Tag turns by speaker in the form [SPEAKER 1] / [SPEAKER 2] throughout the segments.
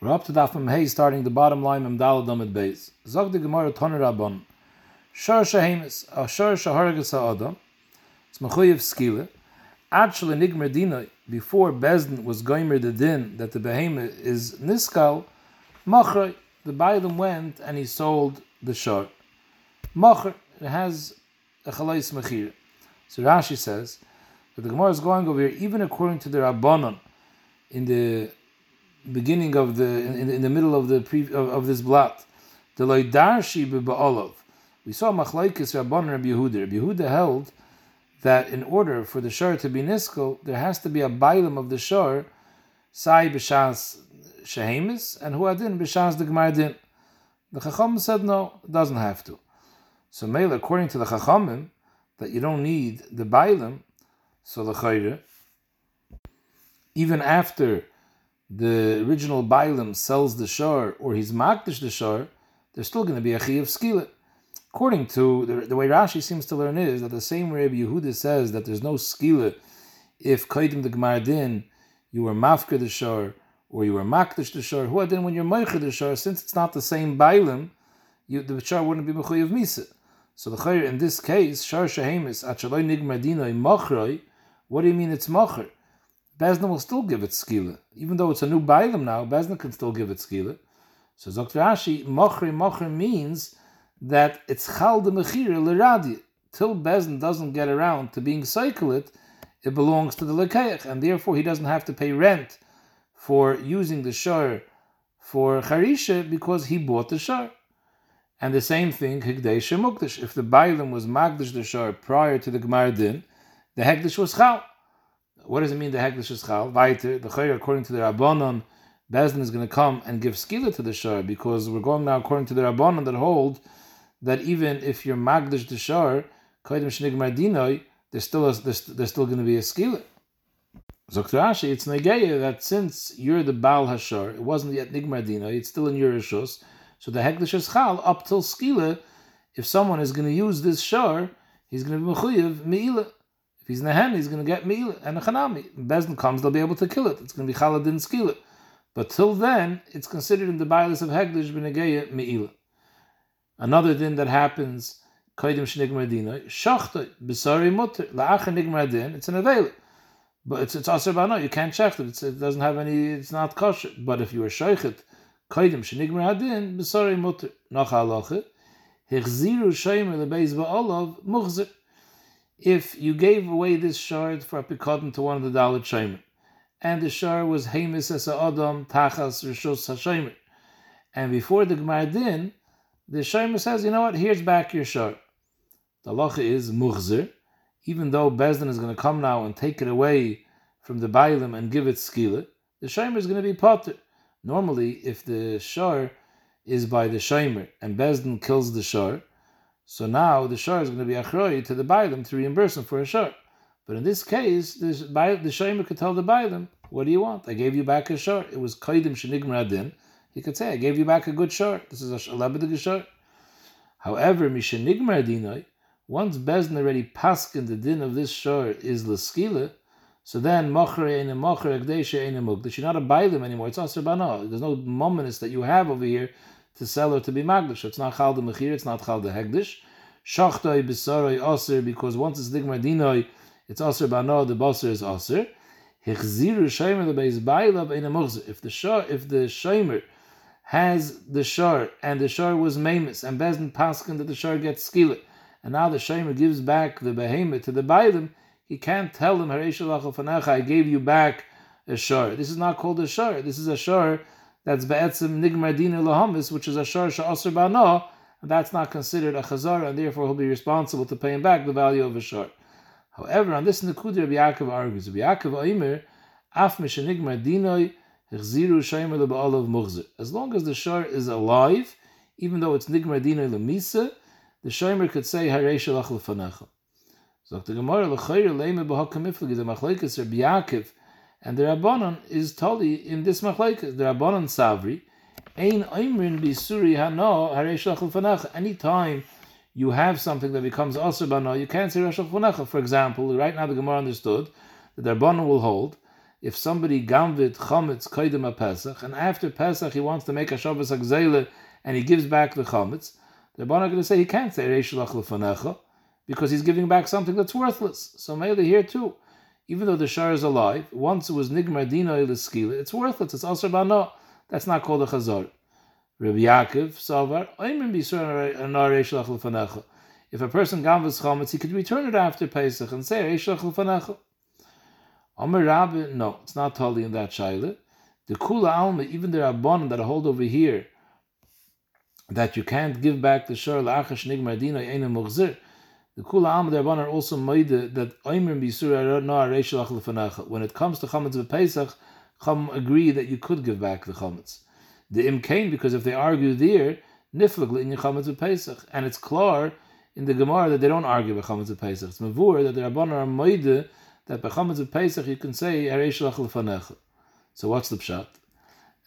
[SPEAKER 1] We're up to Daf Hey, starting the bottom line Mem Dalad Amid Beis. Zog the Gemara Toner Rabban. Shar Shahemis, a uh, Shar Shahargas Ha'adam. It's Mechuyev Skile. Actually, Nigmer Dinoi, before Bezdin was Goimer the Din, that the behemoth is Niskal, Machroi, the Bailam went and he sold the Shar. Machr, it has a Chalais Mechir. So Rashi says, that the Gemara is going over here, even according to the Rabbanon, in the beginning of the in, in the middle of the pre, of, of this blot. The loidarshi ba'olov. We saw machlaikis Rabban Rabbi Yehuda. Rabbi Yehuda held that in order for the shor to be niskal, there has to be a bailam of the shor, sai b'shas shehemis, and huadin b'shas the gemardin. The Chacham said no, doesn't have to. So Mele, according to the Chachamim, that you don't need the bailam, so the chayre, even after the original Bailam sells the shor or he's makdish the shor, there's still going to be a chi of skila. According to the, the, way Rashi seems to learn is that the same Rabbi Yehuda says that there's no skila if kaidim the gemar din you were mafka the shor or you were makdish the shor. Who then when you're meicher the shor, since it's not the same Bailam, the shor wouldn't be mechuy of misa. So the chayr in this case, shor shahemis achaloi nigmardino machroi. What do you mean it's macher? Bezna will still give it skila. Even though it's a new bailam now, Bezna can still give it skila. So Dr. Ashi, mochri mochri means that it's chal de mechira leradi. Till Bezna doesn't get around to being cycled, it belongs to the lekeich, and therefore he doesn't have to pay rent for using the shor for charisha because he bought the shor. And the same thing, higdesh mukdash. If the bailam was magdash the shor prior to the gemar din, the hegdish was chal. What does it mean the Hekdesh is Chal? Weiter, the Chayr, according to the Rabbanon, Bezdin is going to come and give skila to the Shar because we're going now according to the Rabbanon that hold that even if you're Magdash the Shar, Kaidim Shnig Mardinoi, there's still a, there's, there's still going to be a skila. Dr. Ashi, it's Negeya that since you're the Baal Hashor, it wasn't yet Nigmardina, it's still in your Rishos, so the Hekdesh is Chal up till skila, if someone is going to use this Shar, he's going to be Mechuyev Me'ilah he's nehen, he's going to get meal and a chanami. Bezdin comes, they'll be able to kill it. It's going to be chaladin skila. But till then, it's considered in the bias of hegdish b'negeya meila. Another thing that happens, kaidim shnigmar dina, shachta b'sari mutter la'acha nigmar din. It's an avail. But it's it's aser bano. You can't shecht it. It's, it doesn't have any. It's not kosher. But if you were sheichet, kaidim shnigmar hadin b'sari mutter nach halacha. Hechziru shaymer lebeis ba'olav muchzer if you gave away this shard for a pikodim to one of the Dalit Shemer, and the shard was Hamis as a Adam Tachas Rishos Hashemer, and before the Gemara Din, the Shemer says, you know what, here's back your shard. The halacha is muhzer, even though Bezdin is going to come now and take it away from the Bailim and give it skila, the Shemer is going to be potter. Normally, if the shar is by the Shemer and Bezdin kills the shar, so now the shor is going to be achroi to the bailim to reimburse him for a shor. But in this case, the shomer could tell the bailim, "What do you want? I gave you back a shor. It was kaidim shenigmar adin. He could say, "I gave you back a good shor. This is a lebedig shor." However, mishenigmar adinoi, once Bezin already paskin the din of this shor is leskila, so then mocher ein mocher ekdesha ein mugdash. You're not a bailim anymore. It's aser There's no mominus that you have over here to sell or to be magdish. It's not chal de mechir, it's not chal de hegdish. Shachtoi b'saroi aser, because once it's digmar dinoi, it's aser bano, the baser is aser. Hechziru shomer the beis bailav ein If the shor, if the shomer has the shor, and the shor was mamus, and bezin paskin that the shor gets skillet, and now the shomer gives back the behemoth to the bailim, he can't tell them, I gave you back a shor. This is not called a shor. This is a shor that's be'etzim nigmar dina lahamis, which is a shar sha'asr ba'na, and that's not considered a chazara, and therefore he'll be responsible to pay him back the value of a shar. However, on this Nakudir, Rabbi Yaakov argues, Rabbi Yaakov Oimer, af mishenigmar dinoi, hechziru shaymer leba'alav muhzir. As long as the shar is alive, even though it's nigmar dinoi lemisa, the shaymer could say, harei shalach lefanecha. The Gemara, l'chayr leime b'hakamiflig, the machlekes Rabbi Yaakov, and the Rabbanon is totally in this machlekes. The Rabbanon Savri, Ein Oimrin Bisuri Hano Hareshlach Fanach. Anytime you have something that becomes Asr Bano, you can't say Fanach. For example, right now the Gemara understood that the Rabbanon will hold if somebody gamvit chametz koidem a Pesach, and after Pesach he wants to make a Shabbos Agzele and he gives back the chametz, the Rabban are going to say he can't say Reish because he's giving back something that's worthless. So maybe here too, even though the shar is alive, once it was nigmar dina skila, it's worthless. It's also bano. That's not called a chazar. Rabbi Yaakov savar oimrim bisur lach lefanecha. If a person gavas chametz, he could return it after Pesach and say reish lach lefanecha. Omer Rabbi, no, it's not totally in that shaila. The kula alma, even the rabbanon that hold over here, that you can't give back the shor la'achash nigmar dina ena mughzir. The kula alma the are also made that oimrim bisur no reish lach lefanecha. When it comes to chametz of Pesach, Chum agree that you could give back the chametz. The imkain, because if they argue there, niflag in chametz Pesach, and it's clear in the Gemara that they don't argue by chametz Pesach. It's mavur that the Rabbanan are made that by chametz Pesach you can say Hareish lefanecha. So what's the pshat?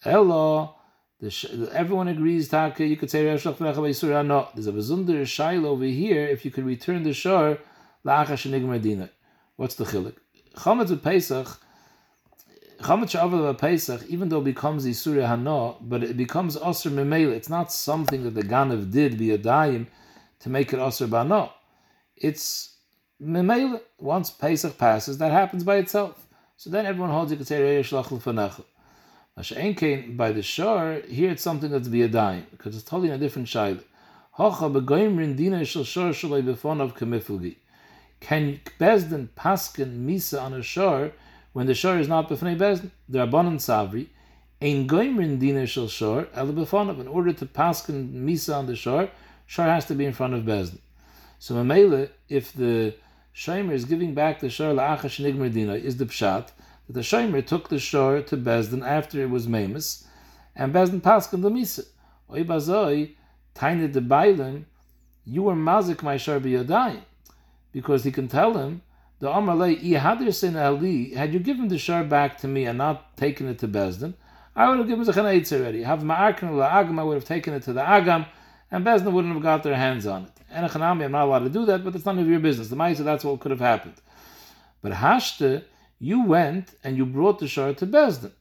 [SPEAKER 1] Elo, the, everyone agrees taka you could say there's a bezunder shail over here if you could return the shor la'achash. What's the chilik? Chametz Pesach Chametz Shavuot Pesach, even though it becomes Yisur Hana, but it becomes Aser Memela. It's not something that the Ganav did be a daim to make it Aser Bana. It's Memela. Once Pesach passes, that happens by itself. So then everyone holds you could say Lefanecha. By the shore, here it's something that's be a daim, because it's totally a different shaila. Hocha begoimrin dina shel shor shalei befonov kemifilgi. Can Bezdin paskin misa on a shore when the shor is not b'fnei bezdin, the rabbanon savri, ein goimrin diner shel shor el b'fonav. In order to paskin misa on the shor, shor has to be in front of bezdin. So mamele, if the shomer is giving back the shor la'achash nigmer dina, is the pshat that the shomer took the shor to bezdin after it was memus, and bezdin paskin the misa. Oy bazoi, taine de bailen, you were mazik my shor b'yadayim, because he can tell him the Amalei, sin Ali, had you given the shar back to me and not taken it to Bezdin, I would have given the Chaneitz already. Have Ma'arkin Agam, I would have taken it to the Agam, and Bezdin wouldn't have got their hands on it. And a Chanami, I'm not allowed to do that, but it's none of your business. The Maisa, that's what could have happened. But Hashte, you went and you brought the shar to Bezdin.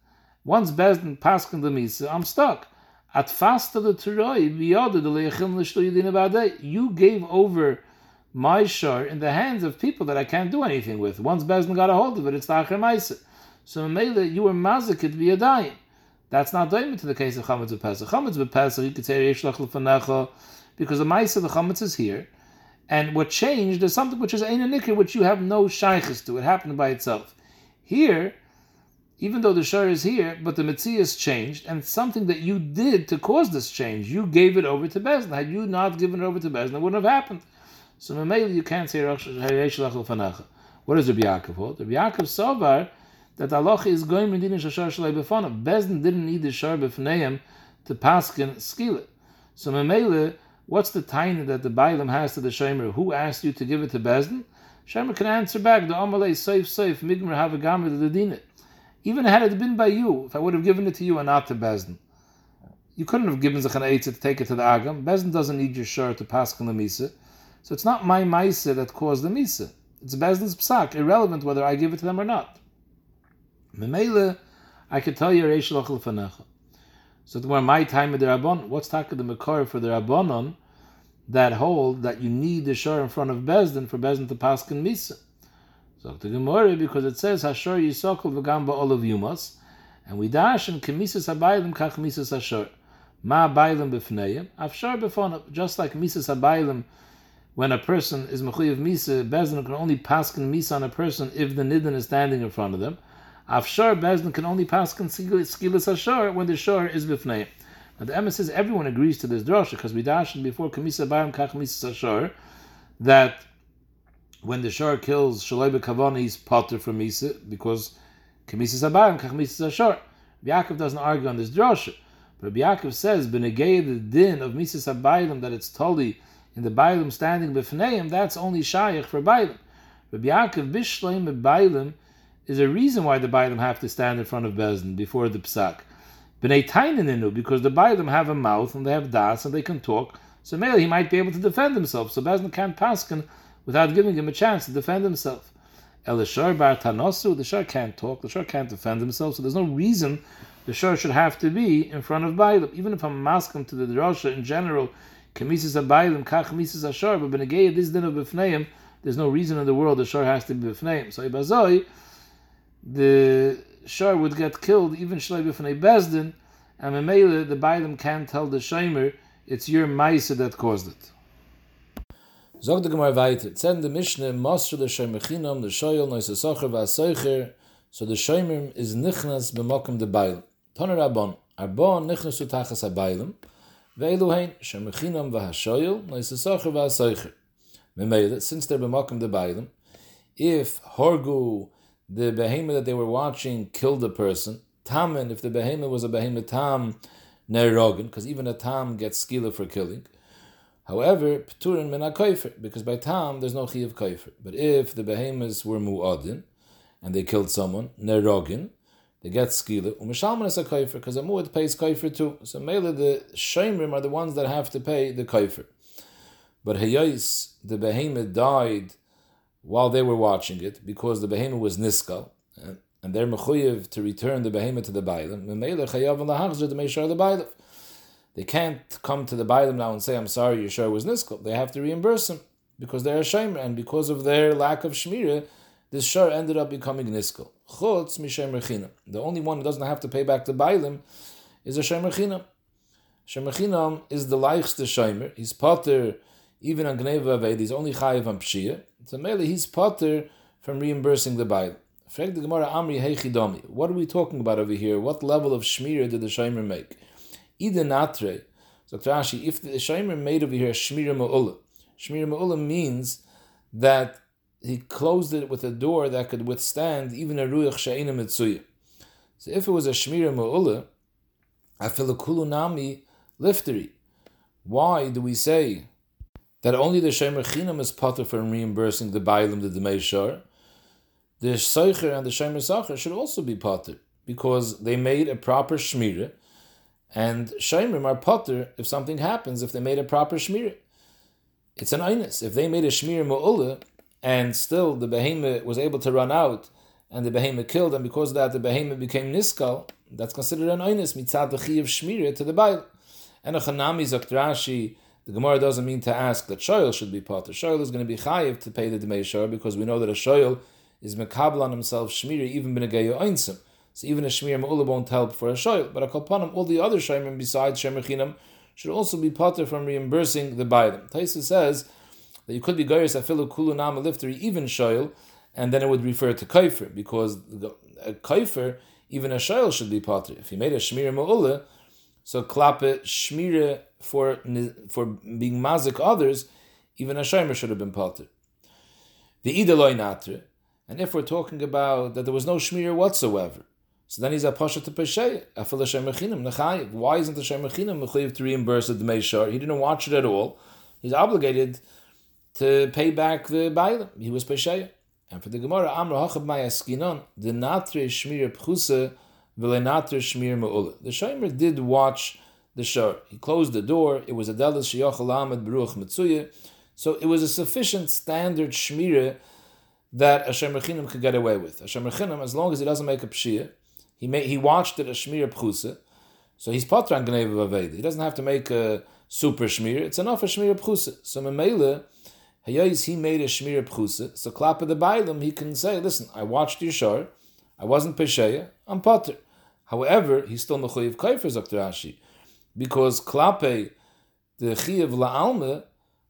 [SPEAKER 1] Once Bezdin paskin the Misa, I'm stuck. At fasta the Turoi, you gave over my shor in the hands of people that I can't do anything with. Once Bezdin got a hold of it, it's the Acher Maisa. So Mele, you were via dying. That's not doing to the case of Chametz Pesach. Chametz Pesach, you could say Yesh Lefanecha, because the Maisa, the Chametz is here. And what changed is something which is Ein which you have no shaykhs to. It happened by itself. Here, even though the shor is here, but the Metzias changed, and something that you did to cause this change. You gave it over to Bezdin. Had you not given it over to Bezdin, it wouldn't have happened. So Mamela, you can't say Fanacha. What does Rabbi Yaakov hold? Rabbi Yaakov Sovar that Allah is going Medina Shashar Shalei Befana. Bezdin didn't need the Shar Befneim to paskin skila. So Mamela, what's the tiny that the Bailam has to the Shemer? Who asked you to give it to Bezdin? Shemer can answer back, the Amalei safe safe Migmer Havagamr the Dina. Even had it been by you, if I would have given it to you and not to Bezdin. You couldn't have given Zachan to take it to the Agam. Bezdin doesn't need your shar to paskin the Misa. So it's not my Maisa that caused the Misa. It's Bezdin's Psak, irrelevant whether I give it to them or not. Memele, I could tell you Reish Lochel Fanecha. So tomorrow, my time of the Rabban, what's talking the Makar for the Rabbanon that hold that you need the Shor in front of Bezdin for Bezdin to paskin Misa? So the Gemara, because it says Hashor Yisokol v'gamba olav yumas, and we dash in Kemisas Habaylim kach Misas Hashor. Ma Baylim b'fneim, Afshar b'fonah, just like Misas Habaylim when a person is mechuyev misa, Bezdin can only paskin misa on a person if the nidin is standing in front of them. Afshar Bezdin can only paskin skilas ashar when the shor is bifnei. Now the emes says everyone agrees to this drasha because we dashed before kamisa bayam kach misa that when the shor kills shaloi bekavana he's potter from misa because kamisa sabayim kach misa. Yaakov doesn't argue on this drasha, but Yaakov says benegay the din of misa sabayim that it's totally in the Bailim standing b'fneim, that's only Shaykh for Bailim. Rabbi Yaakov Bishleim Bailim is a reason why the Bailim have to stand in front of Bezdin before the Psak. Because the Bailim have a mouth and they have das and they can talk, so maybe he might be able to defend himself. So Bezdin can't paskin without giving him a chance to defend himself. El Shar Bar Tanosu, the Shar can't talk, the Shar can't defend himself, so there's no reason the Shar should have to be in front of Bailam. Even if I'm masking to the Drasha in general, Kamisis Bailam, Kach Mises Ashar, but Benegay, this din of Bifneim, there's no reason in the world the Shar has to be Bifneim. So Ibazoi, the Shar would get killed, even Shlai Bifnei Bezdin, and Memele, the Bailam can't tell the Shamer, it's your Maisa that caused it. Zog de gemar weiter. Zen de Mishne, Mosre de Shemechinam, de Shoyel, Neuse Socher, va Seucher, so de Shoymer is nichnas b'mokum de Bailam. Toner Rabon, Arbon nichnas u tachas ha-Bailam, va ha-Shoyel, Neuse Socher, va Seucher. Memele, since they're de Bailam, if Horgu, the behemoth that they were watching, killed a person, Tamen, if the behemoth was a behemoth tam, Nerogin, because even a tam gets skila for killing, However, Pturin min koifer, because by Tam there's no chi of. But if the behemoths were mu'adin, and they killed someone, nerogin, they get skila, u'mishalman is a koifer, because a mu'ad pays koifer too. So mele the shemrim are the ones that have to pay the koifer. But Hayais, the behemoth died while they were watching it, because the behemoth was niskal, and they're mechuyev to return the behemoth to the bailam. They can't come to the Bailam now and say, I'm sorry, your shor was niskal." They have to reimburse him because they're a shemer, and because of their lack of shmira, this shor ended up becoming niskal. Chutz The only one who doesn't have to pay back the Bailam is a shemer chinam. Shemer chinam is the leichste shemer. He's potter even on Gneva Aved, he's only chayiv on Pshia. So mainly he's potter from reimbursing the Bailam. Frag the Gemara Amri. What are we talking about over here? What level of shmira did the shemer make? Ida. So if the Shaimer made over here Shmira Ma'ula, Shmira Ma'ula means that he closed it with a door that could withstand even a Ruach Sha'ina Mitsuya. So if it was a Shmira Ma'ula, Afilakulu Nami Lifteri. Why do we say that only the Shemer Chinam is potter for reimbursing the Bailam, the Demeshar? The Seicher and the Shemer Sacher should also be potter because they made a proper Shmira and Shemrim are potter if something happens, if they made a proper shmir. It's an einus. If they made a shmir mu'ula, and still the behemoth was able to run out, and the behemoth killed, and because of that the behemoth became niskal, that's considered an einus, mitzad the of shmir to the bail. And a chanami zaktrashi, the Gemara doesn't mean to ask that shoyl should be potter. Shoyl is going to be chayiv to pay the demei because we know that a shoyl is mekabel on himself shmir even b'negeyo einsim. So even a Shmir Ma'ula won't help for a Shoyl. But a Kalpanim, all the other Shemim besides Shemer should also be potter from reimbursing the Baidim. Taisa says that you could be Gairis Afilu Kulu Nama Lifteri, even Shoyl, and then it would refer to Kaifer, because a Kaifer, even a Shoyl should be potter. If he made a Shmir Ma'ula, so klappe Shmire for, for being mazik others, even a Shomer should have been potter. The Idaloi Natre, and if we're talking about that there was no Shmir whatsoever, so then he's a pasha to peshay. Afil Hashem mechinim nechayiv. Why isn't the mechinim mechayiv to reimburse the meishar? He didn't watch it at all. He's obligated to pay back the bailam. He was peshay. And for the Gemara, Amra hachab mayaskinon the natre shmir pchuse v'lenatre shmir me'ula. The shomer did watch the shor. He closed the door. It was a delis sheyachal amad beruach mitzuya. So it was a sufficient standard shmira that a shemer could get away with. A shemer as long as he doesn't make a pshia, he made, he watched it a shmir pchusa, so he's patran gneva vaveda. He doesn't have to make a super shmir. It's enough a shmir pchusa. So memela, hayais he made a shmir pchusa. So klapa the bailam he can say, listen, I watched your shor, I wasn't pesheya, I'm potter. However, he's still mechuyev kaifer Rashi, because klape the chiyav la'alma.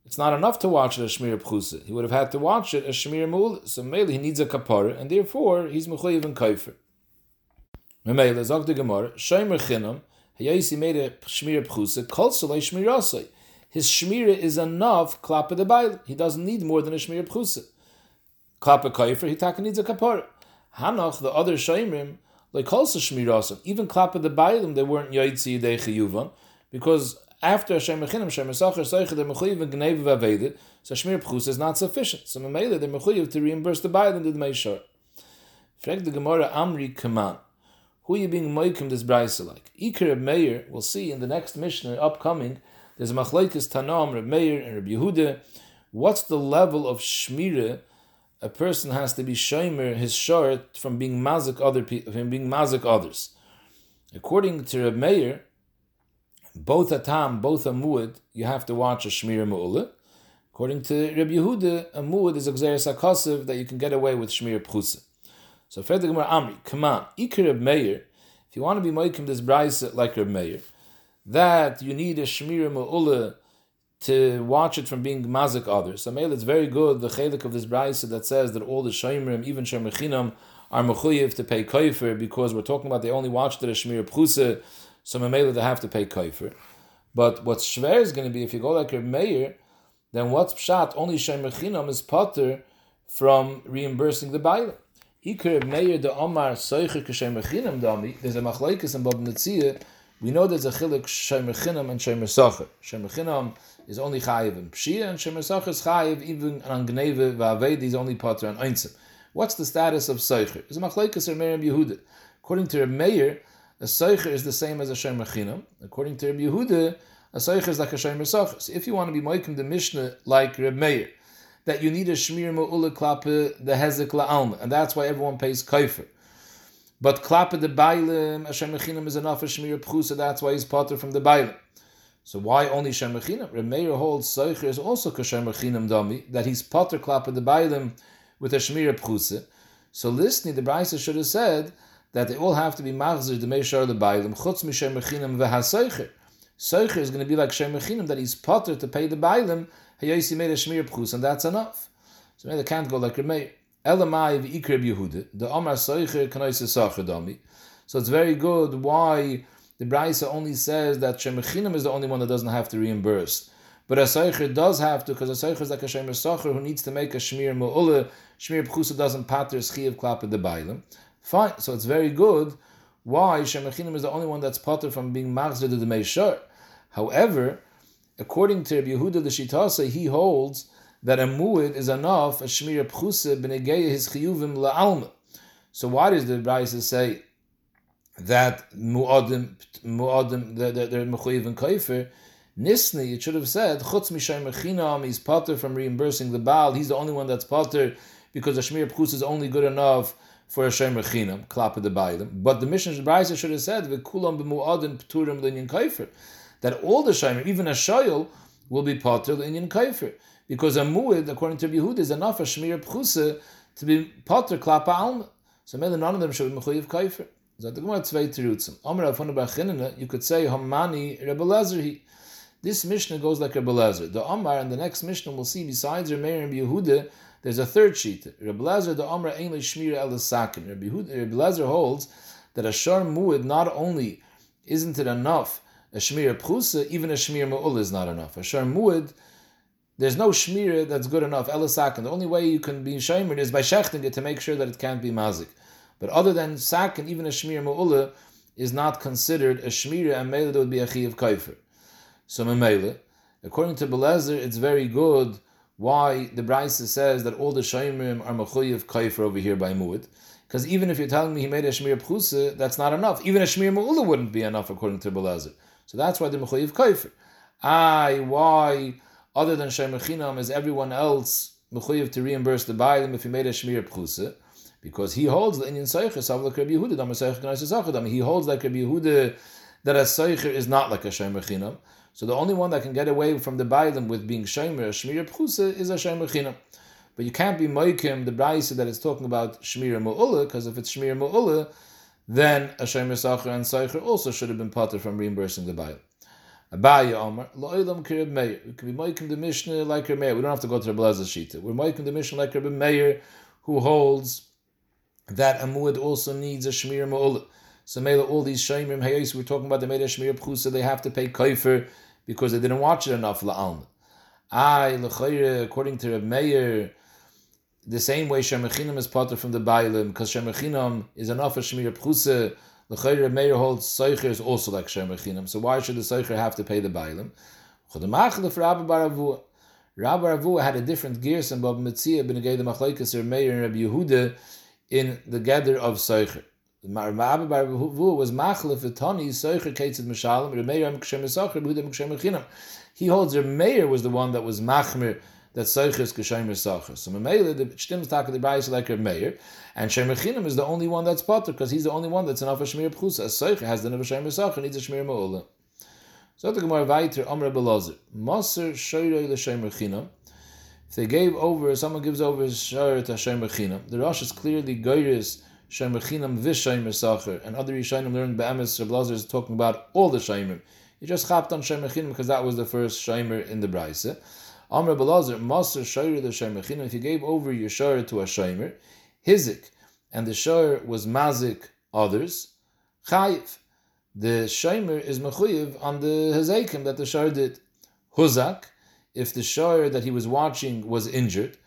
[SPEAKER 1] It's not enough to watch it a shmir pchusa. He would have had to watch it a shmir mul. So mele he needs a kapara, and therefore he's mechuyev in kaifer. Memele zog the Gemara, Shomer Chinam, Hayisi made a Shmir Pchusa, Kol Solei Shmirasei. His Shmira is enough Klapa the Bail. He doesn't need more than a Shmir Pchusa. Klapa Kaifer, he taka needs a Kapar. Hanach, the other Shemrim, like also Shmirasei. Even Klapa the Bailim, they weren't Yaitzi Yidei Chiyuvan, because after Hashem Mechinam, Hashem Mesachar, Seicha, they're Mechuyiv and Gneva Vaveda, so Shmir Pchusa is not sufficient. So Memele, they're Mechuyiv to reimburse the Bailim to the Meishar. Frag the Gemara Amri Kaman. Who are you being moikim this brisa like? Iker Reb Meir, we'll see in the next Mishnah upcoming, there's a machlaikis Tanam, Reb Meir, and Reb Yehuda. What's the level of shmira a person has to be shomer his shirt from being mazik other people, from being mazik others. According to Reb Meir, both a tam, both a muad, you have to watch a shmir mu'ula. According to Reb Yehuda, a muad is a gzeres that you can get away with shmir pchusa. So Fred Gemara Amri, come on, Iker Reb Meir, if you want to be moikim this brisa like Reb Meir, that you need a shmir mu'ula to watch it from being mazik others. So Meil, it's very good, the chelik of this brisa that says that all the shayimrim, even shemechinam, are mechuyev to pay koifer because we're talking about they only watched it as shmir pchusa, so Mamela they have to pay koifer. But what's shver is going to be if you go like your Meir, then what's pshat? Only shemechinam is potter from reimbursing the baila. Iker Meir the Omar soicher k'shemechinam dami. There's a machlekes and Bava Metzia. We know there's a chilik shemechinam and shemer socher. Is only chayiv and pshia, and shemer socher is chayiv even on gneve v'aved is only potter on einzim. What's the status of soicher? A machlekes or Miriam Yehuda. According to a Meir, a soicher is the same as a shemer. According to Reb Yehuda, a soicher is like a shemer. So if you want to be moikim the Mishnah like Reb Meir, that you need a shmir mu'ula klappe the hezek la'alma, and that's why everyone pays kaifer. But klappe the bailim, a shemechinam is enough for shmir pchusa, that's why he's potter from the bailim. So why only shemechinam? Remeir holds soicher is also kashemechinam dami, that he's potter klappe the bailim with a shmir pchusa. So listening, the Brisa should have said that they all have to be machzir the meishar the bailim chutz mishemechinam v'hasoicher. Soicher is going to be like shemechinam that he's potter to pay the bailim Hayosi made a shmir pchus, and that's enough. So maybe they can't go like Remeir. Elamai v'ikrib Yehuda, the Omar Soicher kanoise sacher dami. So it's very good why the Braisa only says that Shemechinam is the only one that doesn't have to reimburse. But a Soicher does have to, because a Soicher is like a Shemer Socher who needs to make a Shmir Mu'ula. Shmir Pchusa doesn't patter Schiv Klap the Bailim. Fine, so it's very good why Shemechinam is the only one that's potter from being Machzir to the Meishar. However, according to Rabbi Yehuda the Shitasa, he holds that a mu'id is enough, a shmir pchusa b'negeya his chiyuvim la'alma. So why does the Brisa say that mu'adim, mu'adim, that they're mechuyiv and kaifer? Nisni, it should have said, chutz mishay mechinam, he's potter from reimbursing the Baal, he's the only one that's potter because a shmir pchusa is only good enough for a shemer chinam, klap the bailim. But the Mishnah Brisa should have said, v'kulam b'mu'adim pturim linyan kaifer that all the shayim, even a shayil, will be potter in kaifer. Because a muid, according to Yehud, is enough a shmir pchuse to be potter klapa alma. So maybe none of them should be mechuyev kaifer. The you could say Hamani Rebbe Lezer. This Mishnah goes like Rebbe Lezer. The Omar and the next Mishnah we'll see besides Remeir and Yehuda, there's a third sheet. Rebbe Lezer, the Omar ain't shmir el sakin. Rebbe Lezer holds that a shar muid not only isn't it enough a shmir pchusa, even a shmir mu'ul is not enough. A shar mu'id, there's no shmir that's good enough. Elasakin. The only way you can be shamer is by shechting it to make sure that it can't be mazik. But other than sakin, even a shmir mu'ula is not considered a shmir, and mele would be a chi of kaifer. So mele, according to Belezer, it's very good why the Brisa says that all the shayimrim are mechuyev kaifer over here by mu'id. Because even if you're telling me he made a shmir pchusa, that's not enough. Even a shmir mu'ula wouldn't be enough according to Belezer. So that's why the Mechayiv Kaifer. I, why, other than Shemechinam, is everyone else Mechayiv to reimburse the Bailim if he made a Shmir Pchusa? Because he holds the Indian Seicher, like Rabbi Yehuda, Dama Seicher Ganais He holds like Rabbi Yehuda that a Seicher is not like a Shemechinam. So the only one that can get away from the Bailim with being Shemer, a Shmir Pchusa, is a Shemechinam. But you can't be Moikim, the Braisa that is talking about Shmir Mu'ula, because if it's Shmir Mu'ula, then a Shemer Sacher and Seicher also should have been potter from reimbursing the Baal. Abaye Omar, Lo'ilam Kirib Meir. We can be Moikim the Mishnah like Reb Meir. We don't have to go to the Blazer Shita. We're Moikim the Mishnah like Reb Meir, who holds that a muad also needs a Shmir Mu'ul. So Mela, all these Shemrim Hayos we're talking about, they made a Shmir Pchusa, they have to pay Kaifer because they didn't watch it enough La'alma. I, according to Reb Meir, the same way Shemachinam is potter from the Bailim, because Shemachinam is enough for Shemir Pchuse, the Chayr Meir holds Seicher is also like Shemachinam. So why should the Seicher have to pay the Bailim? For Rabbi Baravu. Rabbi Baravu had a different gear than Bava Metzia ben the Machlaikas or Meir and Rabbi Yehuda in the gather of Seicher. Rabbi Baravu was Machlef Vitani, Seicher Ketzid Meshalim, Rabbi Meir Kshem Seicher, Yehuda Kshem He holds Rabbi Meir was the one that was Machmir that Seich is Geshemer Sacher. So Mamela, the Shtim Taka the Bais like a Meir, and Shemer Chinim is the only one that's potter because he's the only one that's enough for Shmir Pchusa. As Seich has the Never Shemer Sacher, needs a Shmir Ma'ula. So the Gemara weiter, Amr Belazar, Maser Shoyrei L'Shemer Chinam, if they gave over, someone gives over his shayr to Hashem Chinam, the Rosh is clearly goyres Shem Chinam v'Shem Sacher, and other Yishayim learned Be'emes Rablazer is talking about all the Shayimim. He just chapped on Shem Chinam because that was the first Shaymer in the Braise. Amr Belazar, Maser Shayr the Shem Chinam, if you gave over your shayr to a Shaymer, Hizik, and the shayr was Mazik others, Chayiv. The Shaymer is Mechuyev on the Hazekim that the shayr did. Huzak, if the shore that he was watching was injured,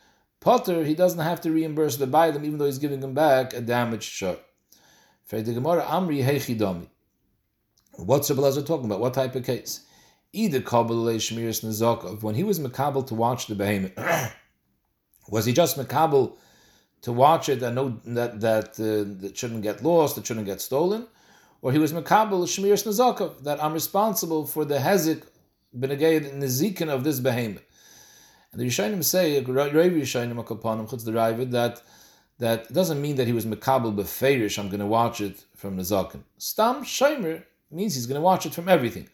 [SPEAKER 1] Potter, he doesn't have to reimburse the Bailam even though he's giving him back a damaged shore. Amri What's Rabbi Lazar talking about? What type of case? Either Kabbalah Shmiris Nazakov, when he was Makabal to watch the behemoth, was he just Makabal to watch it and know that that uh, that shouldn't get lost, that shouldn't get stolen? Or he was Makabal Shmiris Nazakov, that I'm responsible for the Hezik nezikin of this behemoth. And the Yishayim say, Rav Yishayim Akapanim Chutz the that that doesn't mean that he was mekabel beferish. I'm going to watch it from nezakin. Stam Shaimer means he's going to watch it from everything.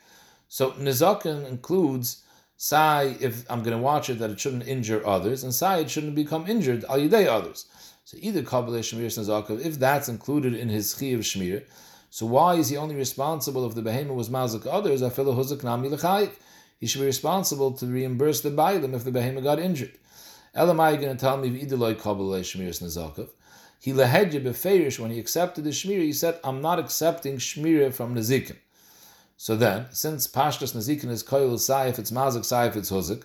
[SPEAKER 1] So nezakin includes sai if I'm going to watch it that it shouldn't injure others, and sai it shouldn't become injured al yidei others. So either kabbalah shmir nezakav, if that's included in his chi of shmir, so why is he only responsible if the behemoth was mazik others? I feel huzak nami lechayiv he should be responsible to reimburse the Bailim if the behemoth got injured. Elamai going to tell me Idiloi Kabbalah Shmiras Nazakov. He lehedje beferish when he accepted the shmira. He said, "I'm not accepting shmira from Nazikin." So then, since Pashtas Nazikin is koil if it's mazik if it's huzik,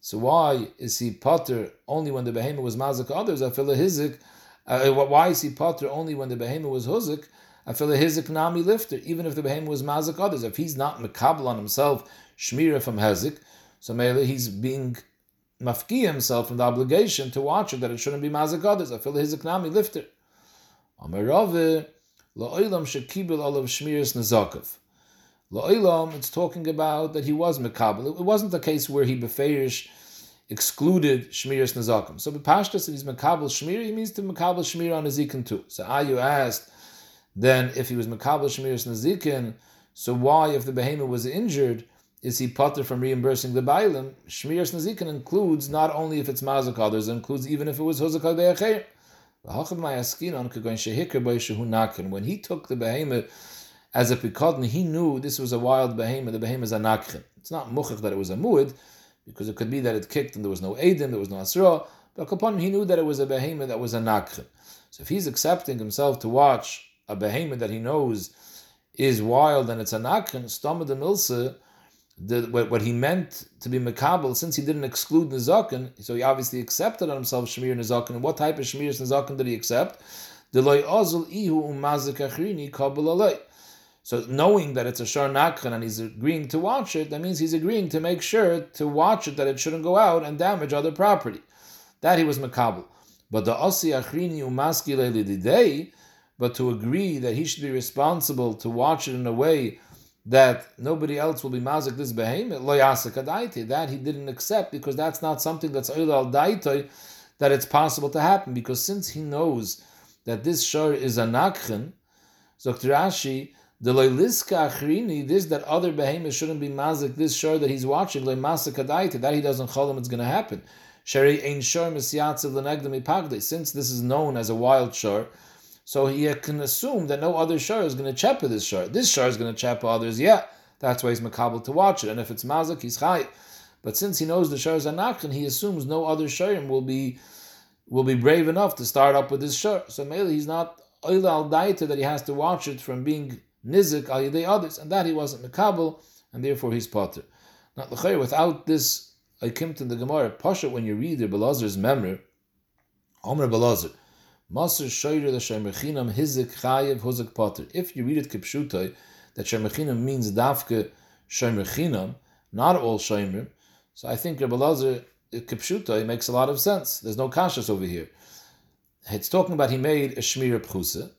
[SPEAKER 1] so why is he potter only when the behemoth was mazik others? I feel a hizik. Uh, why is he potter only when the behemoth was huzik? Lifter, even if the behemoth was mazik others. If he's not mekabel on himself shmira from Hezik, so Mele he's being mafki himself from the obligation to watch it that it shouldn't be mazik others. I feel his nami lifter. Amarave la'olam shekibel olav shmiras nezakav. La'olam, it's talking about that he was mekabel. It wasn't the case where he beferish excluded shmiras nezakim. So b'pashtas, if he's mekabel shmir, he means to mekabel shmir on nezikin too. So Ayu asked, then if he was mekabel shmiras nezikin, so why, if the behemoth was injured, is he potter from reimbursing the bailim? Shmiras nazikin includes not only if it's mazak others, it includes even if it was hozak be'acher. When he took the behemoth as a pikadon, he knew this was a wild behemoth. The behemoth is a nakchen. It's not muchach that it was a mu'id, because it could be that it kicked and there was no edim, there was no asra. But upon he knew that it was a behemoth that was a nakchen. So if he's accepting himself to watch a behemoth that he knows is wild and it's a nakchen, stomach the milsa what, he meant to be makabel, since he didn't exclude Nizakin, so he obviously accepted on himself Shemir Nizakin. And what type of Shemir Nizakin did he accept? So knowing that it's a Shar Nakhan and he's agreeing to watch it, that means he's agreeing to make sure to watch it that it shouldn't go out and damage other property. That he was makabel. But the Asi Achrini Umaski but to agree that he should be responsible to watch it in a way that nobody else will be mazik this behemoth, lo that he didn't accept because that's not something that's al daitoi, that it's possible to happen. Because since he knows that this shor is a nakchen, Dr. Rashi, the loyliska achrini, this that other behemoth shouldn't be mazik this shor that he's watching, lo masik that he doesn't call him, it's going to happen. Sheri ein shor misyatziv lenegdami Since this is known as a wild shor, so he can assume that no other shar is going to chepa this shar. This shar is going to chepa others, yeah. That's why he's makabel to watch it. And if it's mazak, he's chay. But since he knows the shar is anakhan, he assumes no other sharim will be will be brave enough to start up with this shar. So maybe he's not oil al daita that he has to watch it from being nizik al yedei others, and that he wasn't makabel, and therefore he's potter. Not l'chayr, without this I came to the Gemara, Pasha, when you read the Belazar's memory, Omer Belazar, Masr Shoyre the Shemechinam Hizik Chayev Huzik Potter. If you read it Kipshutai, that Shemechinam means Dafke Shemechinam, not all Shemrim, so I think Rabbi Lazar Kipshutai makes a lot of sense. There's no kashas over here. It's talking about he made a Shmir Pchusa.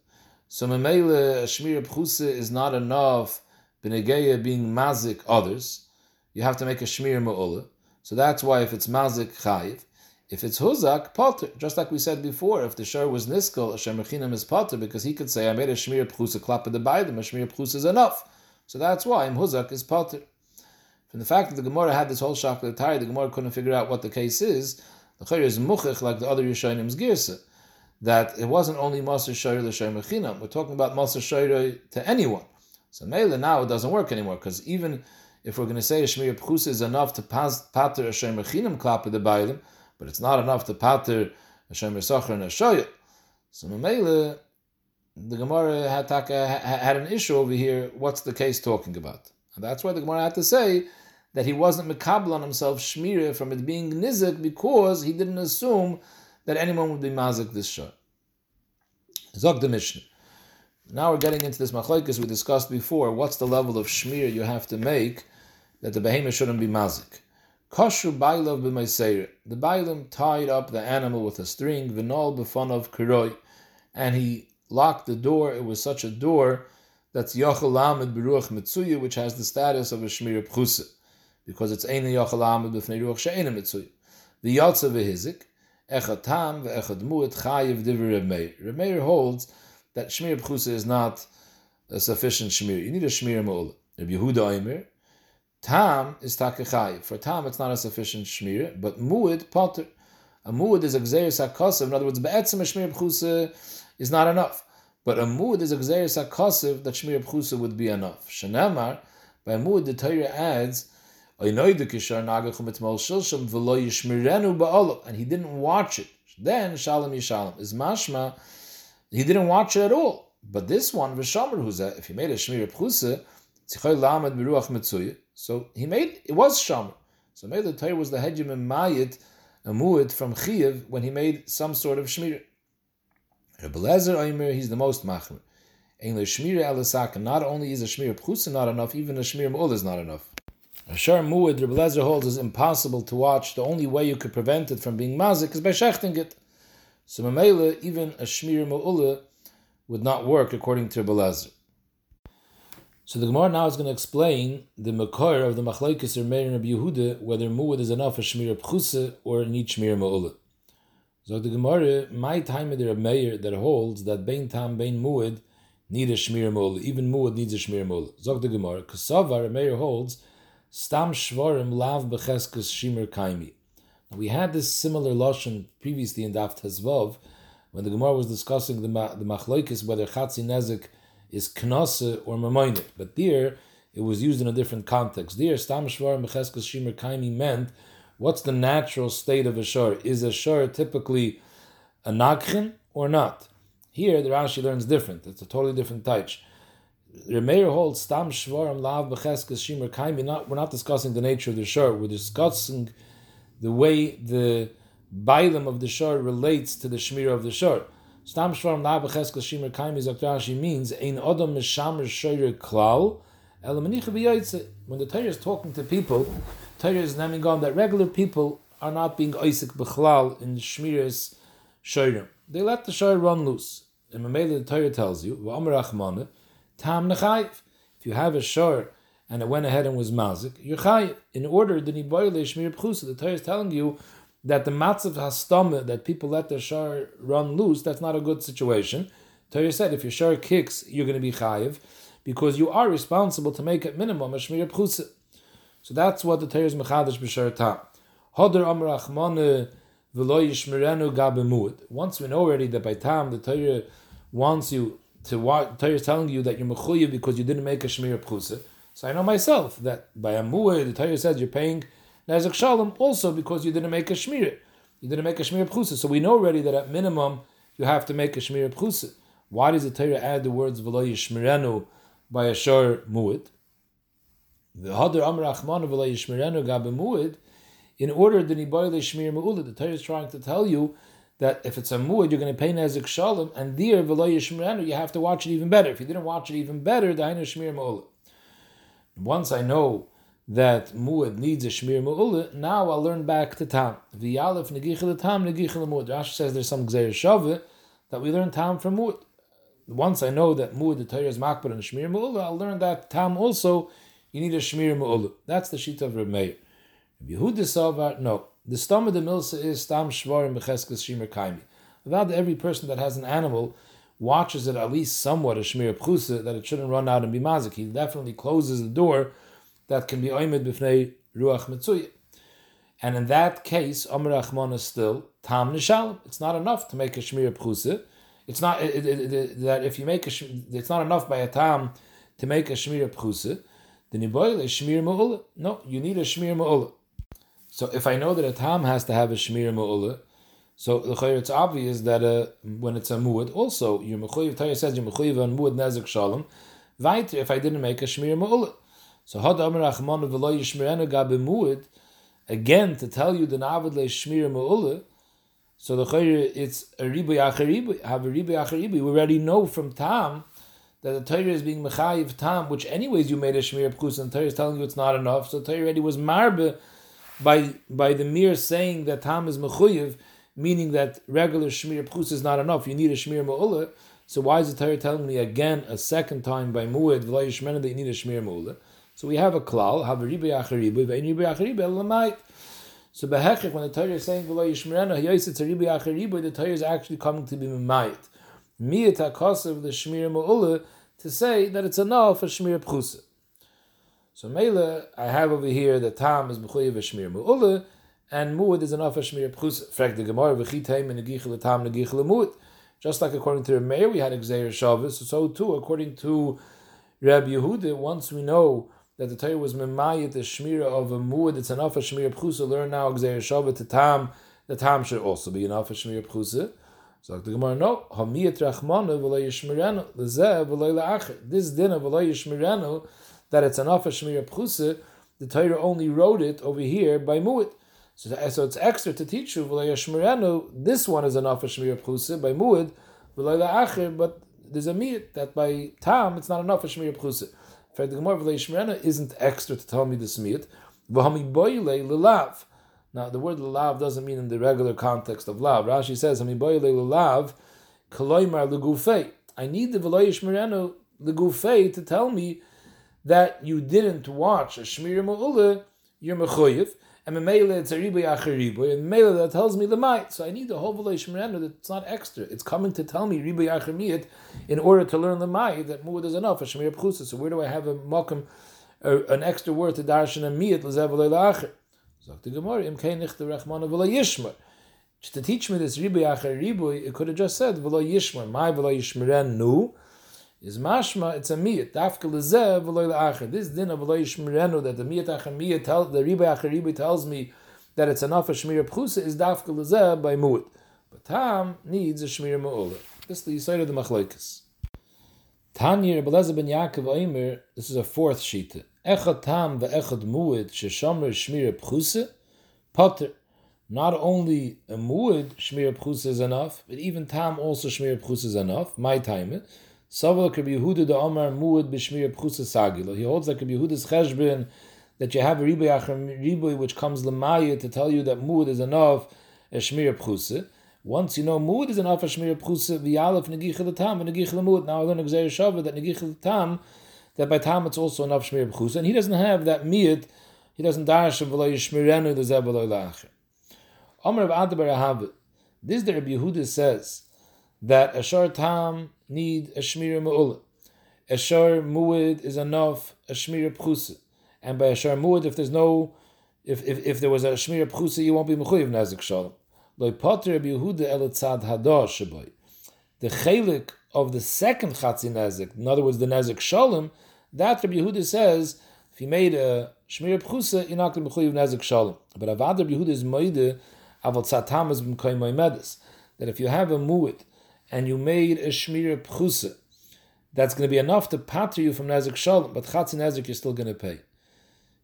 [SPEAKER 1] So Memele, a Shmir Pchusa is not enough Benegeya being mazik others. You have to make a Shmir Ma'ula. So that's why if it's mazik chayiv, if it's huzak potter, just like we said before, if the shor was niskel, Hashem Rechinam is potter because he could say I made a shmir pchusa klap of the baidim, a shmir pchusa is enough. So that's why im huzak is potter. From the fact that the Gemara had this whole shakla tire, the Gemara couldn't figure out what the case is. The chayr is muchach like the other Yishayim's girsa, that it wasn't only maser shayr l'shay mechinam. We're talking about maser shayr to anyone. So mele now it doesn't work anymore because even if we're going to say a shmir is enough to pass pater a shay mechinam klap of the baidim but it's not enough to pater Hashem Yisachar and Hashoyah. So Mamela, the Gemara had, had an issue over here. What's the case talking about? And that's why the Gemara had to say that he wasn't mekabel on himself shmira from it being nizik because he didn't assume that anyone would be mazik this shor. Zog the Mishnah. Now we're getting into this machlokes we discussed before. What's the level of shmir you have to make that the behemoth shouldn't be mazik? Koshu bailav b'maiseir. The bailam tied up the animal with a string, v'nol b'fonov kiroi, and he locked the door. It was such a door that's yochel lamed b'ruach mitzuya, which has the status of a shmir pchusa, because it's ein yochel lamed b'fnei ruach she'ena mitzuya. The yotza v'hizik, echad tam v'echad mu'et chayiv divrei Remeir. Remeir holds that shmir pchusa is not a sufficient shmir. You need a shmir mu'ul. Rabbi Yehuda Omer, Tam is takechayiv. For tam, it's not a sufficient shmir, but muad potter. A muad is a gzeris hakosev. In other words, be'etzim a shmir b'chusa is not enough. But a muad is a gzeris hakosev that shmir b'chusa would be enough. Shanamar, by muad, the Torah adds, and he didn't watch it. Then shalom yishalom is mashma. He didn't watch it at all. But this one, v'shomer huza, if he made a shmir b'chusa, tzichoy lamed b'ruach mitzuyah, so he made it was Shomer. So maybe the Torah was the Hedjim and Mayit, a Mu'id from Chiyav, when he made some sort of Shmir. Rebbe Lezer Oimer, he's the most Machmer. English Shmir Alisaka, not only is a Shmir Pchusa not enough, even a Shmir Mu'ul is not enough. A Shar Mu'id, Rebbe Lezer holds, is impossible to watch. The only way you could prevent it from being Mazik is by shechting it. So Mamela, even a Shmir Mu'ul would not work according to Rebbe Lezer. So the Gemara now is going to explain the makor of the machlekes or Meir of Yehuda whether muad is enough for shmir pchusa or need shmir ma'ula. So the Gemara, my time of the Meir that holds that bein tam bein muad need a shmir ma'ula. Even muad needs a shmir ma'ula. Zog the Gemara, kasavar Meir holds stam shvarim lav becheskes shimer kaimi. We had this similar lashon previously in Daft Tezvav when the Gemara was discussing the the machlekes whether chatzi nezik is knasa or mamoine. But there, it was used in a different context. There, stam shvar mecheskas shimer kaimi meant, what's the natural state of a shor? Is a shor typically a nakhin or not? Here, the Rashi learns different. It's a totally different type. Remeir holds stam shvarim lav becheskas shimer kaimi. Not we're not discussing the nature of the shor. We're discussing the way the bailam of the shor relates to the shmir of the shor. Stam shvarim la b'cheskel shimer kaimi zaktrashi means ein odom mishamer shoyer klal El elamanicha b'yoytze. When the Torah is talking to people, Torah is naming on that regular people are not being oisik b'chlal in shmiras shoyer. They let the shoyer run loose. And Mamela the Torah tells you, v'amar achmane, tam nechayiv. If you have a shoyer and it went ahead and was mazik, you're. In order, the niboyle shmir b'chusa, the Torah is telling you that the matzav hastama that people let their shar run loose, that's not a good situation. Torah said if your shar kicks, you're going to be chayiv because you are responsible to make it minimum a shmir pchusa. So that's what the Torah is mechadish b'shar. Hoder amr achmane v'lo yishmirenu gabemud. Once we know already that by time the Torah wants you to watch, Torah is telling you that you're mechuyev because you didn't make a shmir pchusa. So I know myself that by a mu'ah, the Torah says you're paying Nezek Shalom also because you didn't make a Shmir. You didn't make a Shmir Pchusa. So we know already that at minimum you have to make a Shmir Pchusa. Why does the Torah add the words V'lo Yishmirenu by a Shor Mu'id? The Hadar Amr Achmanu V'lo Yishmirenu Gabe Mu'id in order that Niboyle Shmir Mu'ula. The Torah is trying to tell you that if it's a mu'id, you're going to pay nezek shalom, and there v'lo yishmirenu, you have to watch it even better. If you didn't watch it even better, the hainu shmir mu'ula. Once I know that muad needs a shmir mu'ula, now I'll learn back to tam. V'yalef negichel tam negichel muad. Rashi says there's some gzeir shove that we learn tam from muad. Once I know that muad the Torah is makbar and shmir mu'ula, I'll learn that tam also you need a shmir mu'ula. That's the sheet of Rameir. Yehuda Savar, no. The stomach of the milsa is stam shvarim becheskes shimer kaimi. Without every person that has an animal watches it at least somewhat a shmir pchusa that it shouldn't run out and be mazik. He definitely closes the door that can be oimed b'fnei ruach mitzuya. And in that case, Amr Achman is still tam nishalim. It's not enough to make a shmir pchusa. It's not it, it, it, that if you make a it's not enough by a tam to make a shmir pchusa. The niboil is shmir ma'ula. No, you need a shmir ma'ula. So if I know that a tam has to have a shmir ma'ula, so it's obvious that uh, when it's a muad, also your mechuyev Torah says your mechuyev on muad nezek shalom. Weiter, if I didn't make a shmir ma'ula, so had amar achman v'lo yishmirenu muad, again to tell you the navad le shmir. So the chayr it's a ribu acharibu, have a ribu acharibu. We already know from tam that the Torah is being mechayiv tam, which anyways you made a shmir pchus, and the Torah is telling you it's not enough. So the Torah already was marbe by by the mere saying that tam is mechuyev meaning that regular shmir pchus is not enough. You need a shmir ma'ula. So why is the Torah telling me again a second time by muad v'lo yishmenu that you need a shmir ma'ula? So we have a klal, have a ribe acharibu, elamait. So behechik, when the Torah is saying v'lo yishmerenu, hayoyis a ribe acharibu, the Torah is actually coming to be mimayit. Miyat hakosav the shmir ma'ula to say that it's enough for shmir pchusa. So Mela, I have over here the tam is b'chuyev shmir ma'ula, and muad is enough for shmir pchus. Frek the gemara v'chitayim and negichel tam negichel muad. Just like according to the mayor, we had Xer Shabbos, so too according to Rabbi Yehuda, once we know that the Torah was memayit the shmira of a muad, it's enough for shmir pchusa. Learn now Xer Shabbos to tam. The tam should also be enough for shmir pchusa. So the Gemara, no, hamiyat rachmanu v'lo yishmirenu lezeh v'lo la'acher. This dinner v'lo yishmirenu that it's enough for shmir pchusa. The Torah only wrote it over here by muad. So, so it's extra to teach you This one is enough for shmir pchusa by muad, v'lo acher. But there's a meat that by tam it's not enough for shmir pchusa. For the gemara isn't extra to tell me. V'hami boile lelav. Now the word lelav doesn't mean in the regular context of lav. Rashi says lelav legufei. I need the v'lo yishmerenu legufei to tell me that you didn't watch a shmir ma'ula, you're mechoyev and Memela it's a ribu yachar Ribu, and Memela that tells me the might. So I need the whole v'leish that it's not extra. It's coming to tell me ribu yachar Mi'it in order to learn the might that muad is enough for shmir pchusa. So where do I have a mokum, an extra word to darshan and miyat lezev v'leilacher? Zok the Gemara im. To teach me this ribu yachar ribu, it could have just said v'lo yishmer. My v'lo yishmerenu is mashma, it's a miyat. Dafka lezeh v'loy la'acher. This din of v'loy shmirenu, that the miyat acher miyat, tell, the riba acher riba tells me that it's enough for shmir pchusa, is dafka lezeh by mu'at. But tam needs a shmir mu'ula. This is the yisoid of the machlokes. Tanya Rebbe ben Yaakov Oimer, this is a fourth sheet. Echad tam ve'echad mu'ad sheshomer shmir pchusa, potter. Not only a mu'ad shmir pchusa is enough, but even tam also shmir pchusa is enough. My time it. Savak Rabbi Yehuda the Omar Muad B'Shmir Pchusa. He holds like Rabbi Yehuda's Cheshbin that you have a riboy riboy which comes lemaya to tell you that muad is enough a shmir pchusa. Once you know muad is enough a shmir pchusa, v'yalef negich tam and negich muad. Now I learn exer shava that negich tam that by tam it's also enough shmir pchusa, and he doesn't have that miyad. He doesn't dash of v'lo yishmirenu the zebelo lacher. Omer of Adabar Ahav. This the Rabbi Yehuda says that a short tam need a shmira mu'ula. A shor mu'id is enough, a shmira pchusa. And by a shor mu'id, if there's no, if, if, if there was a shmira pchusa, you won't be mechuyev nazik shalom. Loi potter Rabbi Yehuda el tzad hador shaboy. The chelik of the second chatzi nazik, in other words, the nazik shalom, that Rabbi Yehuda says, if he made a shmira pchusa, you're not going to be mechuyev nazik shalom. But avad Rabbi Yehuda is moide, aval tzatam is b'mkoy moimedes. That if you have a mu'id, and you made a shmira pchusa, that's going to be enough to pater you from Nezik Shalom, but Chatzi Nezik you're still going to pay.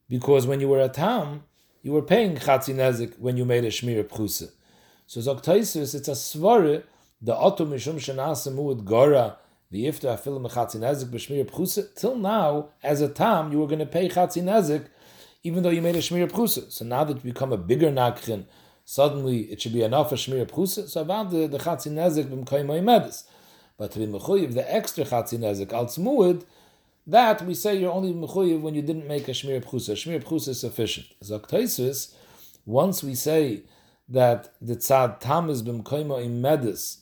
[SPEAKER 1] Because when you were at Tam, you were paying Chatzi Nezik when you made a shmira pchusa. So Zoktaisus, it's a svare, the Otto Mishum Shanasa Muad Gora, the Ifta Afilim Chatzi Nezik b'shmira pchusa, till now, as a Tam, you were going to pay Chatzi Nezik, even though you made a shmira pchusa. So now that you become a bigger Nakrin, suddenly it should be enough for shmir prusa. So about the the chatzin nezik b'mkoy medis. But to be mechuyev the extra chatzin nezik al that we say you're only mechuyev when you didn't make a shmir pchusa. Shmir pchusa is sufficient. Zaktoisus, once we say that the tzad tam is b'mkoima im medis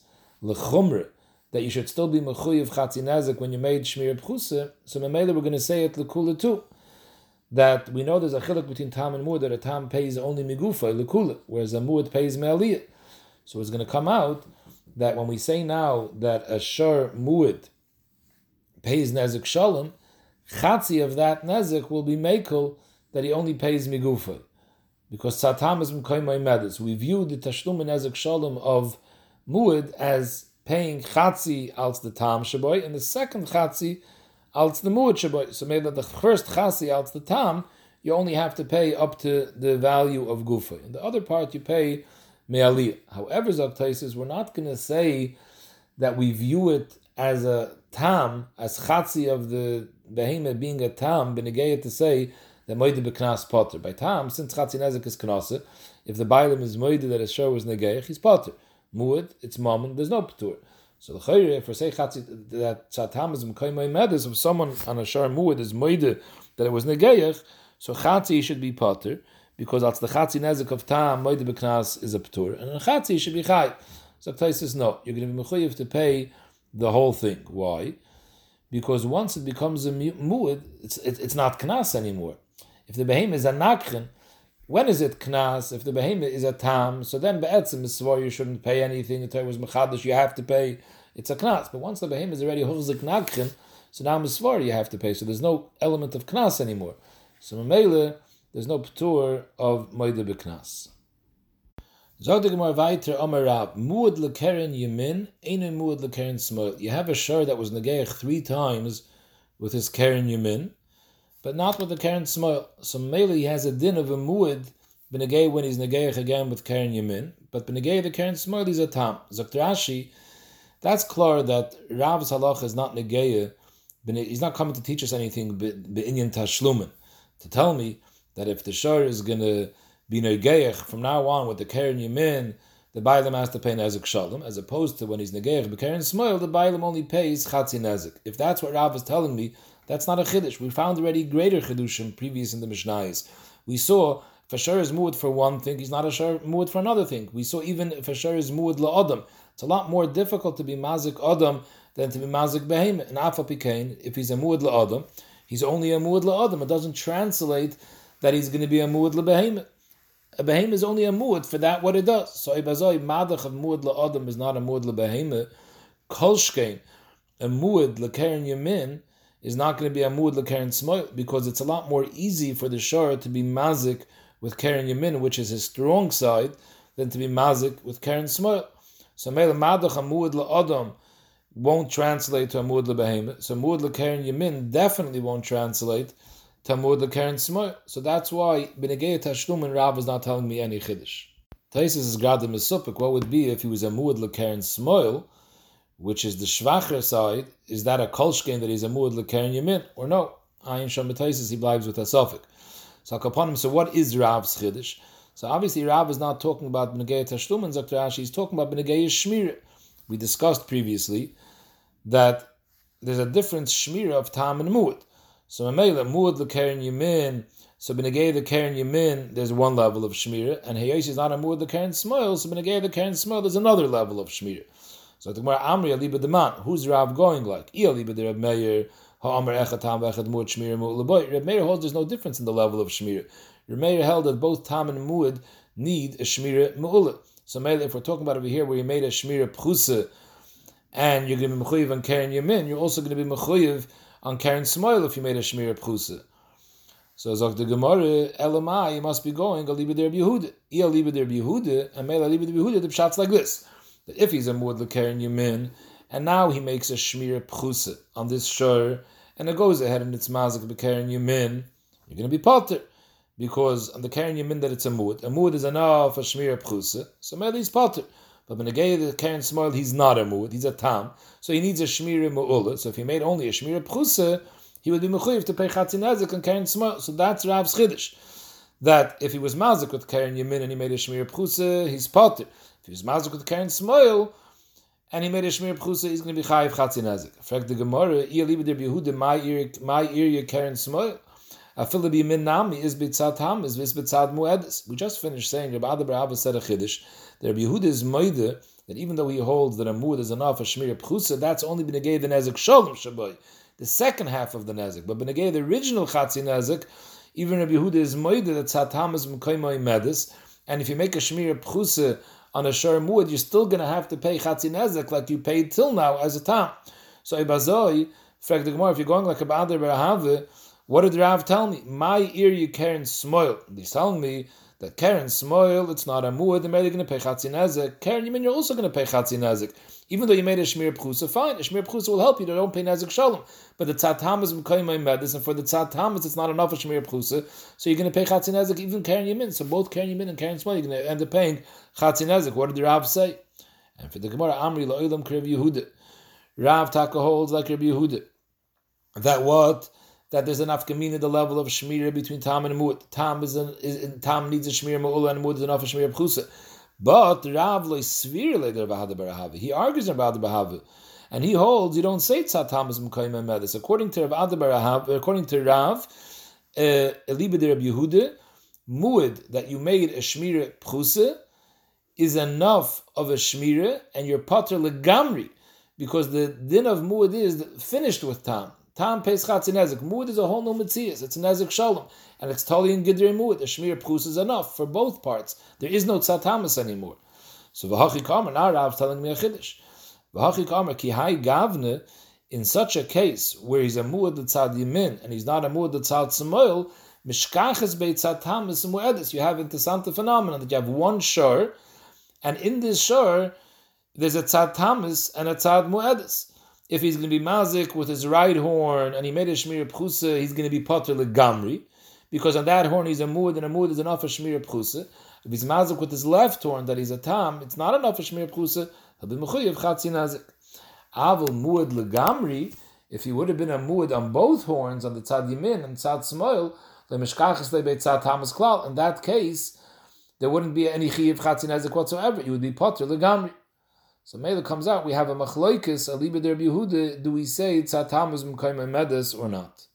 [SPEAKER 1] that you should still be mechuyev chatzi when you made shmir pchusa, so memela we're going to say it lekula too. That we know there's a chiluk between tam and muad that a tam pays only migufa lekula, whereas a muad pays me'aliyah. So it's going to come out that when we say now that a shur muad pays nezik shalom, chatzi of that nezik will be mekel that he only pays migufa. Because satam is mkoimai medus. We view the tashlum and nezik shalom of muad as paying chatzi als the tam shaboy, and the second chatzi the muad shaboy. So maybe the first chatzi als the tam, you only have to pay up to the value of gufa. In the other part, you pay me'aliyah. However, Zok we're not going to say that we view it as a tam, as chatzi of the behemoth being a tam, benegeya to say that moide beknas potter. By tam, since chatzi nezik is knasa, if the bailam is moide that a show is negeich, he's potter. Muad, it's mom, there's no patur. So the chayre, we say chatzi that chatam is mkoymay medis, if someone on a shar muad is moide that it was negeich, so chatzi should be potter because that's the chatzi nezik of tam moide beknas is a patur, and a chatzi should be chay. So says no, you're going to be mechuyev to pay the whole thing. Why? Because once it becomes a mu'id, it's, it, it's not knas anymore. If the behemoth is a nakrin, when is it knas? If the behemoth is a tam, so then be'etzim is swore you shouldn't pay anything. The Torah was mechadish, you have to pay. It's a knas. But once the behemoth is already hurzik nakrin, so now misvar you have to pay. So there's no element of knas anymore. So mamela, there's no ptur of moide beknas. Zog the Gemara Rab, Muad lekeren yemin, Einu muad lekeren smol. You have a shur that was negeich three times with his keren yemin, but not with the keren smol. So mainly he has a din of a muad, benegei when he's negeich again with keren yemin, but benegei the keren smol is a tam. Zog Rashi, that's clear that Rav's halach is not negeih, he's not coming to teach us anything be'inyan tashlumen, to tell me that if the shur is going to be negeich from now on with the keren yamin, the bailam has to pay nezik shalom, as opposed to when he's negeich b'keren smoil, the bailam only pays chatzi nezik. If that's what Rav is telling me, that's not a chiddush. We found already greater chiddushim previous in the Mishnayos. We saw if a shur is muad for one thing, he's not a shur muad for another thing. We saw even if a shur is muad la'adam, it's a lot more difficult to be mazik adam than to be mazik behemoth. And afa pikain, if he's a muad la'adam, he's only a muad la'adam. It doesn't translate that he's going to be a muad la'behemoth a behemoth is only a muad for that what it does. So ibazoi madach of muad la'adam is not a muad la'behemoth. Kolshkein, a muad la'keren yamin, is not going to be a muad la'keren smoil because it's a lot more easy for the shor to be mazik with keren yamin, which is his strong side, than to be mazik with keren smoil. So mele madach a muad la'adam won't translate to a muad la'behemoth. So muad la'keren yamin definitely won't translate Tamud the Karen Smoy. So that's why Benegei Tashlum and Rav is not telling me any Chiddush. Taisis is Gradim Mesupik. What would be if he was a Muad Lekaren Smoil, which is the Shvacher side? Is that a Kolshkin that he's a Muad Lekaren Yamin? Or no? Ayin Shom Taisis, he blives with a Suffolk. So upon him, so what is Rav's Chiddush? So obviously Rav is not talking about Benegei Tashlum and Zakter Ashi, he's talking about Benegei Shmir. We discussed previously that there's a different Shmir of Tam and Muad. So Mamela Muad the Karen Yamin. So Benegay the Karen Yamin, there's one level of Shmira, and Hayosh is not a Muad the Karen Smoil, so Benegay the Karen Smoil, there's another level of Shmira. So the Gemara Amri Aliba Deman, who's Rav going like? I Aliba de Rab Meir, Ha'amar Echatam Vechad Muad Shmira Muad Leboy. Rab Meir holds there's no difference in the level of Shmira. Rab Meir held that both Tam and Muad need a Shmira Mu'ula. So Mele, if we're talking about over here where you made a Shmira Pchusa, and you're going to be Mechuyiv on Karen Yamin, you're also going to be Mechuyiv on Karen Smoil if you made a Shmir Pchusa. So Zok the Gemara, Elamai, you must be going, Aliba der Yehuda. I Aliba der Yehuda, and Mela Aliba der Yehuda, the pshat's like this. If he's a Muad Karen Yamin, and now he makes a Shmir Pchusa on this shore, and it goes ahead and it's Mazik Bekaren Yamin, you're going to be Potter. Because on the Karen Yamin that it's a Muad, a Muad is enough for Shmir Pchusa, so Mela is Potter. But when Benegay the Karen Smoil, he's not a Muad, he's a Tam. So he needs a Shmira Mu'ula. So if he made only a Shmira Pchusa, he would be Mechuyev to pay Chatzin Ezek and Karen Smoil. So that's Rav's Chiddush. That if he was Mazik with Karen Yamin and he made a Shmira Pchusa, he's Potter. If he's was Mazik with Karen Smoil, and he made a shmir pchusa, he's going to be chayiv chatzin nezik. Frag the Gemara, iya liba der Yehuda, my ear, my ear, your karen smoil. Afil be min nami is bitzat ham is vis bitzat muedis. We just finished saying Rabbi Ada bar Ahava said a chiddush. Rabbi Yehuda is moide that even though he holds that a muad is enough a shmir pchusa, that's only been the nezik shalom shaboy, the second half of the nezik. But benegay the original chatzi nezik, even Rabbi Yehuda is moide that tzat ham is medis, and if you make a shmir pchusa on a shor muad, you're still going to have to pay chatzi nezik like you paid till now as a tam. So ibazoi, frag the Gemara, if you're going like a Ada bar Ahava, what did Rav tell me? My ear you Karen Smoil. He's telling me that Karen Smoil, it's not a muad, they're going to pay Chatzin Karen, you mean you're also going to pay Chatzin Even though you made a Shmir Pchusa, fine, a Shmir will help you, they don't pay Nezek Shalom. But the Tzat Hamas Mekayim Medis, and for the Hamas, it's not enough of Shmir Pchusa, so you're going to pay Chatzin Nezik, even Karen Yamin. So both Karen Yamin and Karen Smoil, you're going to end up paying Chatzin Nezik. What did the Rav say? And for the Gemara, Amri La'ilam Krev Yehuda. Rav Taka holds like Rabbi Yehuda. That what? that there's enough kamina the level of shmira between tam and mut. Tam is, an, is tam needs a shmira ma'ula and mut is enough of shmira pchusa. But Rav lo svir le He argues about the Bahava. And he holds you don't say tzat tamas mukayim medis. According to Rav Barahav, according to Rav, uh, Eliba de Rabbi Yehuda, muad that you made a shmira pchusa is enough of a shmira and your potter legamri because the din of muad is finished with tam. Tam pays chatzin nezik. Muad is a whole new mitzias. It's a nezik shalom. And it's totally in Gidrei Muad. The Shmir Prus is enough for both parts. There is no tzatamas anymore. So v'hachi kamer, now Rav's telling me a chiddush. V'hachi kamer, ki hai gavne, in such a case where he's a muad tzad yimin and he's not a muad tzad samoil, mishkaches be tzatamas and muedis. You have interessante phenomenon that you have one shor, and in this shor, there's a tzad tamis and a tzad muedis if he's going to be mazik with his right horn and he made a shmir pchusa, he's going to be potter legamri, because on that horn he's a mood and a mood is enough for shmir pchusa. If he's mazik with his left horn that he's a tam, it's not enough for shmir pchusa. He'll be mechuyev chatzi nazik. Avil muad legamri. If he would have been a muad on both horns, on the tzad yamin and tzad smoil, the mishkachas lebe tzad tamas klal. In that case, there wouldn't be any chiyev chatzi nazik whatsoever. You would be potter legamri. So Mela comes out, we have a machloikis, a liba der Yehuda, do we say tzatamas mkaim medes or not?